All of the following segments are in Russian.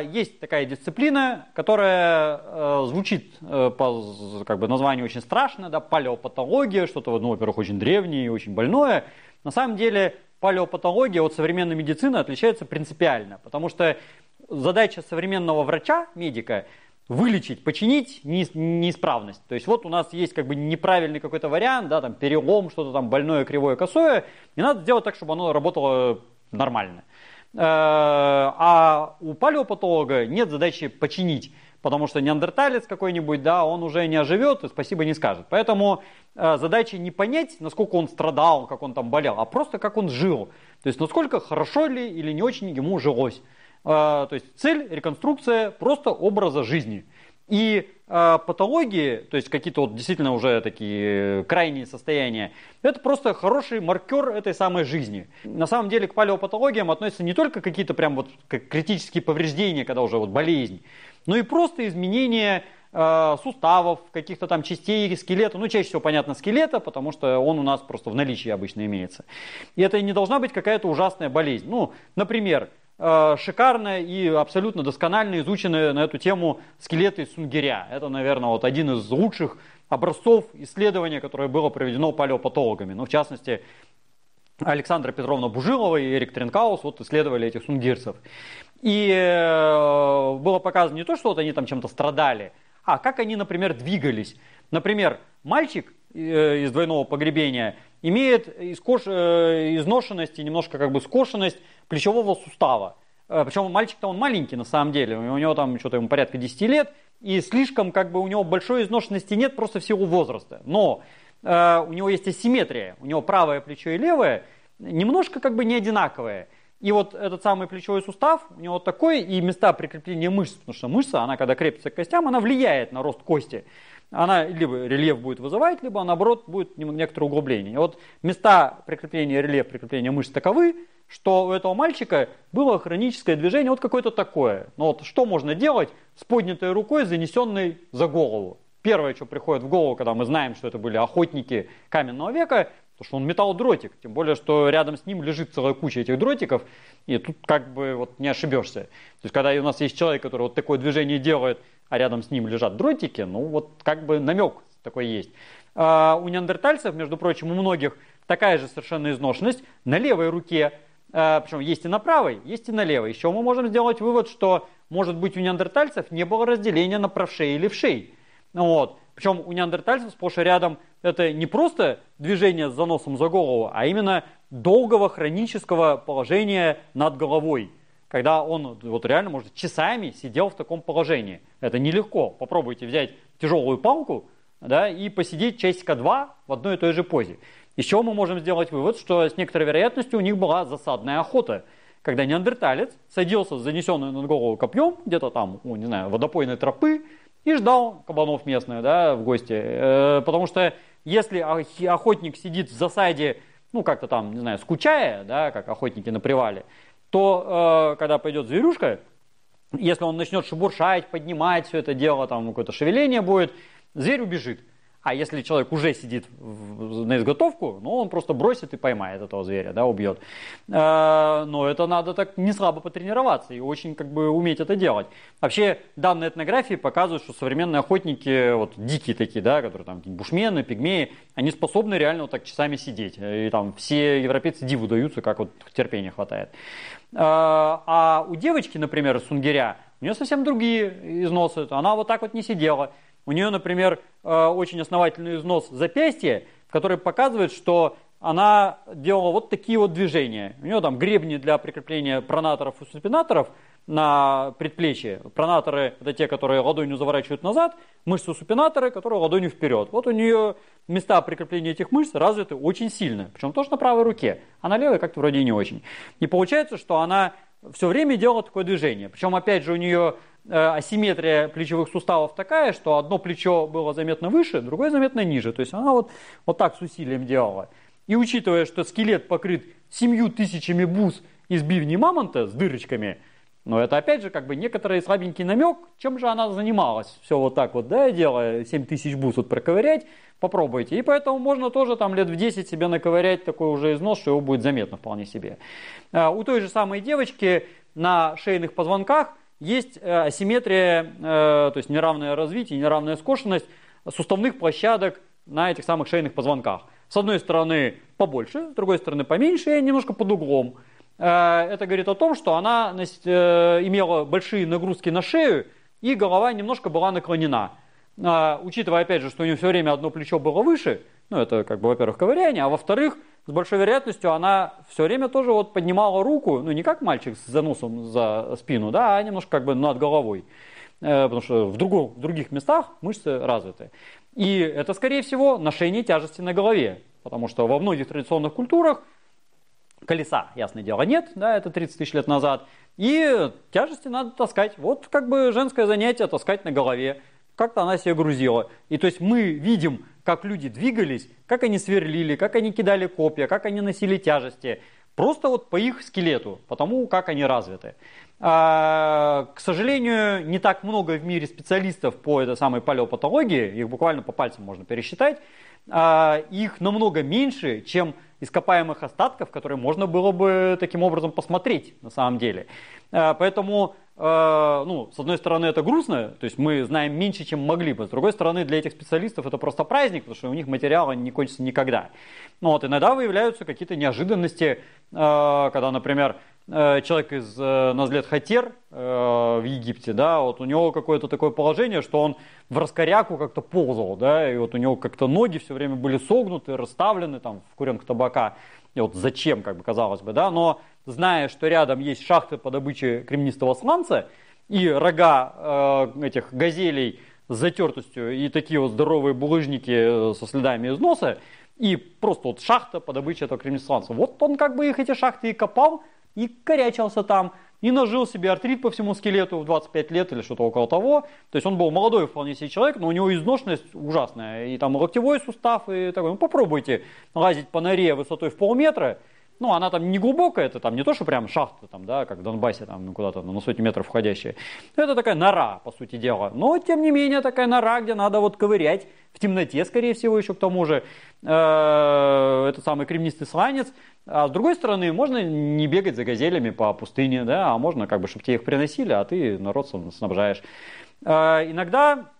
есть такая дисциплина, которая э, звучит э, по как бы, названию очень страшно, да, палеопатология, что-то, ну, во-первых, очень древнее и очень больное. На самом деле палеопатология от современной медицины отличается принципиально, потому что задача современного врача, медика, вылечить, починить неисправность. То есть вот у нас есть как бы неправильный какой-то вариант, да, там перелом, что-то там больное, кривое, косое, и надо сделать так, чтобы оно работало нормально. Э, а у палеопатолога нет задачи починить, потому что неандерталец какой-нибудь, да, он уже не оживет и спасибо не скажет. Поэтому э, задача не понять, насколько он страдал, как он там болел, а просто как он жил. То есть насколько хорошо ли или не очень ему жилось. Э, то есть цель, реконструкция просто образа жизни. И э, патологии, то есть какие-то вот действительно уже такие крайние состояния, это просто хороший маркер этой самой жизни. На самом деле к палеопатологиям относятся не только какие-то прям вот критические повреждения, когда уже вот болезнь, но и просто изменения э, суставов, каких-то там частей скелета, ну чаще всего понятно скелета, потому что он у нас просто в наличии обычно имеется. И это не должна быть какая-то ужасная болезнь. Ну, например, Э, шикарно и абсолютно досконально изучены на эту тему скелеты сунгиря. Это, наверное, вот один из лучших образцов исследования, которое было проведено палеопатологами. Ну, в частности, Александра Петровна Бужилова и Эрик Тренкаус вот исследовали этих сунгирцев. И э, было показано не то, что вот они там чем-то страдали, а как они, например, двигались. Например, мальчик э, из двойного погребения имеет изношенность и немножко как бы скошенность плечевого сустава. Э, Причем мальчик-то он маленький на самом деле, у него там что-то ему порядка 10 лет, и слишком как бы у него большой изношенности нет просто в силу возраста. Но э, у него есть асимметрия, у него правое плечо и левое немножко как бы не одинаковые. И вот этот самый плечевой сустав, у него такой, и места прикрепления мышц, потому что мышца, она когда крепится к костям, она влияет на рост кости. Она либо рельеф будет вызывать, либо наоборот будет некоторое углубление. И вот места прикрепления рельеф, прикрепления мышц таковы, что у этого мальчика было хроническое движение вот какое-то такое. Но вот что можно делать с поднятой рукой, занесенной за голову? Первое, что приходит в голову, когда мы знаем, что это были охотники каменного века, то что он метал дротик. Тем более, что рядом с ним лежит целая куча этих дротиков, и тут как бы вот не ошибешься. То есть, когда у нас есть человек, который вот такое движение делает, а рядом с ним лежат дротики, ну вот как бы намек такой есть. А у неандертальцев, между прочим, у многих такая же совершенно изношенность на левой руке Э, причем есть и на правой, есть и на левой. Еще мы можем сделать вывод, что, может быть, у неандертальцев не было разделения на правшей и левшей. Вот. Причем у неандертальцев сплошь и рядом это не просто движение с заносом за голову, а именно долгого хронического положения над головой. Когда он вот реально, может, часами сидел в таком положении. Это нелегко. Попробуйте взять тяжелую палку да, и посидеть часика-два в одной и той же позе. Чего мы можем сделать вывод, что с некоторой вероятностью у них была засадная охота, когда неандерталец садился с занесенным над голову копьем, где-то там, ну, не знаю, водопойной тропы, и ждал кабанов местных, да, в гости. Э, потому что если охотник сидит в засаде, ну, как-то там, не знаю, скучая, да, как охотники на привале, то э, когда пойдет зверюшка, если он начнет шебуршать, поднимать все это дело, там какое-то шевеление будет, зверь убежит. А если человек уже сидит на изготовку, ну, он просто бросит и поймает этого зверя, да, убьет. А, но это надо так не слабо потренироваться и очень как бы уметь это делать. Вообще, данные этнографии показывают, что современные охотники, вот дикие такие, да, которые там бушмены, пигмеи, они способны реально вот так часами сидеть. И там все европейцы диву даются, как вот терпения хватает. А, а у девочки, например, сунгиря, у нее совсем другие износы. Она вот так вот не сидела. У нее, например, э, очень основательный износ запястья, который показывает, что она делала вот такие вот движения. У нее там гребни для прикрепления пронаторов и супинаторов на предплечье. Пронаторы – это те, которые ладонью заворачивают назад, мышцы супинаторы, которые ладонью вперед. Вот у нее места прикрепления этих мышц развиты очень сильно, причем тоже на правой руке, а на левой как-то вроде не очень. И получается, что она все время делала такое движение. Причем, опять же, у нее Э, асимметрия плечевых суставов такая, что одно плечо было заметно выше, другое заметно ниже. То есть она вот, вот так с усилием делала. И учитывая, что скелет покрыт семью тысячами бус из бивни мамонта с дырочками, но это опять же как бы некоторый слабенький намек, чем же она занималась. Все вот так вот, да, делая 7 тысяч бус вот проковырять, попробуйте. И поэтому можно тоже там лет в 10 себе наковырять такой уже износ, что его будет заметно вполне себе. А у той же самой девочки на шейных позвонках – есть асимметрия, то есть неравное развитие, неравная скошенность суставных площадок на этих самых шейных позвонках. С одной стороны побольше, с другой стороны поменьше и немножко под углом. Это говорит о том, что она имела большие нагрузки на шею, и голова немножко была наклонена. Учитывая, опять же, что у нее все время одно плечо было выше, ну, это, как бы, во-первых, ковыряние, а во-вторых, с большой вероятностью она все время тоже вот поднимала руку, ну, не как мальчик с заносом за спину, да, а немножко как бы над головой. Э, потому что в, другом, в других местах мышцы развиты. И это, скорее всего, ношение тяжести на голове. Потому что во многих традиционных культурах колеса, ясное дело, нет, да, это 30 тысяч лет назад. И тяжести надо таскать. Вот как бы женское занятие таскать на голове. Как-то она себе грузила. И то есть мы видим как люди двигались, как они сверлили, как они кидали копья, как они носили тяжести. Просто вот по их скелету, потому как они развиты. А, к сожалению, не так много в мире специалистов по этой самой палеопатологии, их буквально по пальцам можно пересчитать. А, их намного меньше, чем ископаемых остатков, которые можно было бы таким образом посмотреть на самом деле. А, поэтому Э, ну, с одной стороны, это грустно, то есть мы знаем меньше, чем могли бы. С другой стороны, для этих специалистов это просто праздник, потому что у них материалы не кончится никогда. Ну, вот, иногда выявляются какие-то неожиданности, э, когда, например, э, человек из Назлет Хатер в Египте, да, вот у него какое-то такое положение, что он в раскоряку как-то ползал, да, и вот у него как-то ноги все время были согнуты, расставлены там в куренках табака. И вот зачем, как бы казалось бы, да, но зная, что рядом есть шахты по добыче кремнистого сланца и рога э, этих газелей с затертостью и такие вот здоровые булыжники э, со следами износа, и просто вот шахта по добыче этого кремнистого сланца. Вот он как бы их эти шахты и копал, и корячился там, и нажил себе артрит по всему скелету в 25 лет или что-то около того. То есть он был молодой вполне себе человек, но у него изношенность ужасная. И там локтевой сустав, и такой. Ну попробуйте лазить по норе высотой в полметра, ну, она там не глубокая, это там не то, что прям шахта, там, да, как в Донбассе, там, ну, куда-то на сотни метров входящая. Это такая нора, по сути дела. Но, тем не менее, такая нора, где надо вот ковырять в темноте, скорее всего, еще к тому же, э, этот самый кремнистый сланец. А с другой стороны, можно не бегать за газелями по пустыне, да, а можно, как бы, чтобы тебе их приносили, а ты народ снабжаешь. Э, иногда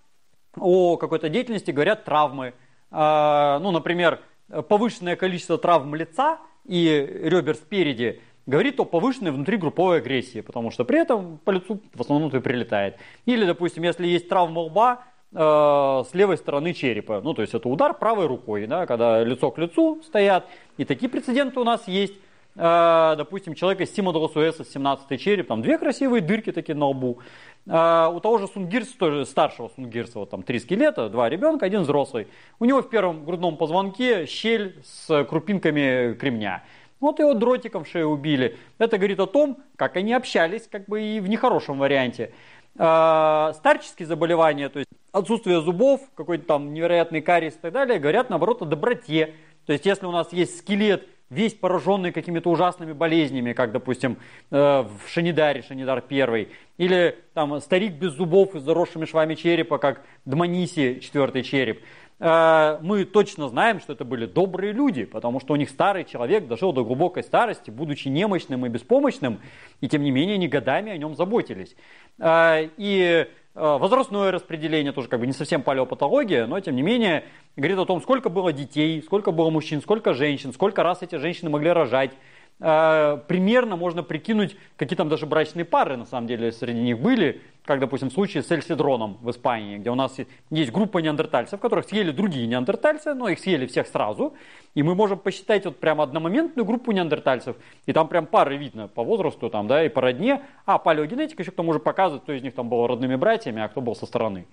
о какой-то деятельности говорят травмы. Э, ну, например, повышенное количество травм лица – и ребер спереди, говорит о повышенной внутригрупповой агрессии, потому что при этом по лицу в основном и прилетает. Или, допустим, если есть травма лба, э, с левой стороны черепа. Ну, то есть это удар правой рукой, да, когда лицо к лицу стоят. И такие прецеденты у нас есть. Э, допустим, человек из Сима Долосуэса, 17 череп, там две красивые дырки такие на лбу. Э, у того же Сунгирса, тоже старшего Сунгирса, вот там три скелета, два ребенка, один взрослый. У него в первом грудном позвонке щель с крупинками кремня. Вот его дротиком в шею убили. Это говорит о том, как они общались, как бы и в нехорошем варианте. Э, старческие заболевания, то есть отсутствие зубов, какой-то там невероятный кариес и так далее, говорят наоборот о доброте. То есть если у нас есть скелет весь пораженный какими-то ужасными болезнями, как, допустим, э, в Шанидаре, Шанидар первый, или там старик без зубов и с заросшими швами черепа, как Дманиси, четвертый череп, э, мы точно знаем, что это были добрые люди, потому что у них старый человек дошел до глубокой старости, будучи немощным и беспомощным, и тем не менее они годами о нем заботились. Э, и возрастное распределение тоже как бы не совсем палеопатология, но тем не менее говорит о том, сколько было детей, сколько было мужчин, сколько женщин, сколько раз эти женщины могли рожать. Э, примерно можно прикинуть, какие там даже брачные пары на самом деле среди них были, как, допустим, в случае с Эльсидроном в Испании, где у нас есть группа неандертальцев, которых съели другие неандертальцы, но их съели всех сразу, и мы можем посчитать вот прямо одномоментную группу неандертальцев, и там прям пары видно по возрасту там, да, и по родне, а палеогенетика еще к тому же показывает, кто из них там был родными братьями, а кто был со стороны.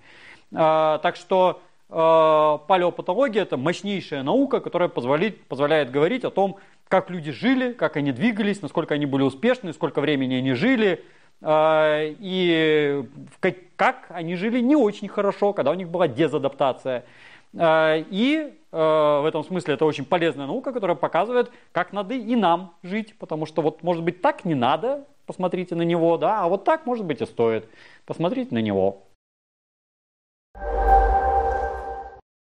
А, так что а, палеопатология это мощнейшая наука, которая позволяет, позволяет говорить о том, как люди жили, как они двигались, насколько они были успешны, сколько времени они жили, а, и как они жили не очень хорошо, когда у них была дезадаптация. А, и а, в этом смысле это очень полезная наука, которая показывает, как надо и нам жить, потому что вот может быть так не надо, посмотрите на него, да, а вот так может быть и стоит, посмотрите на него.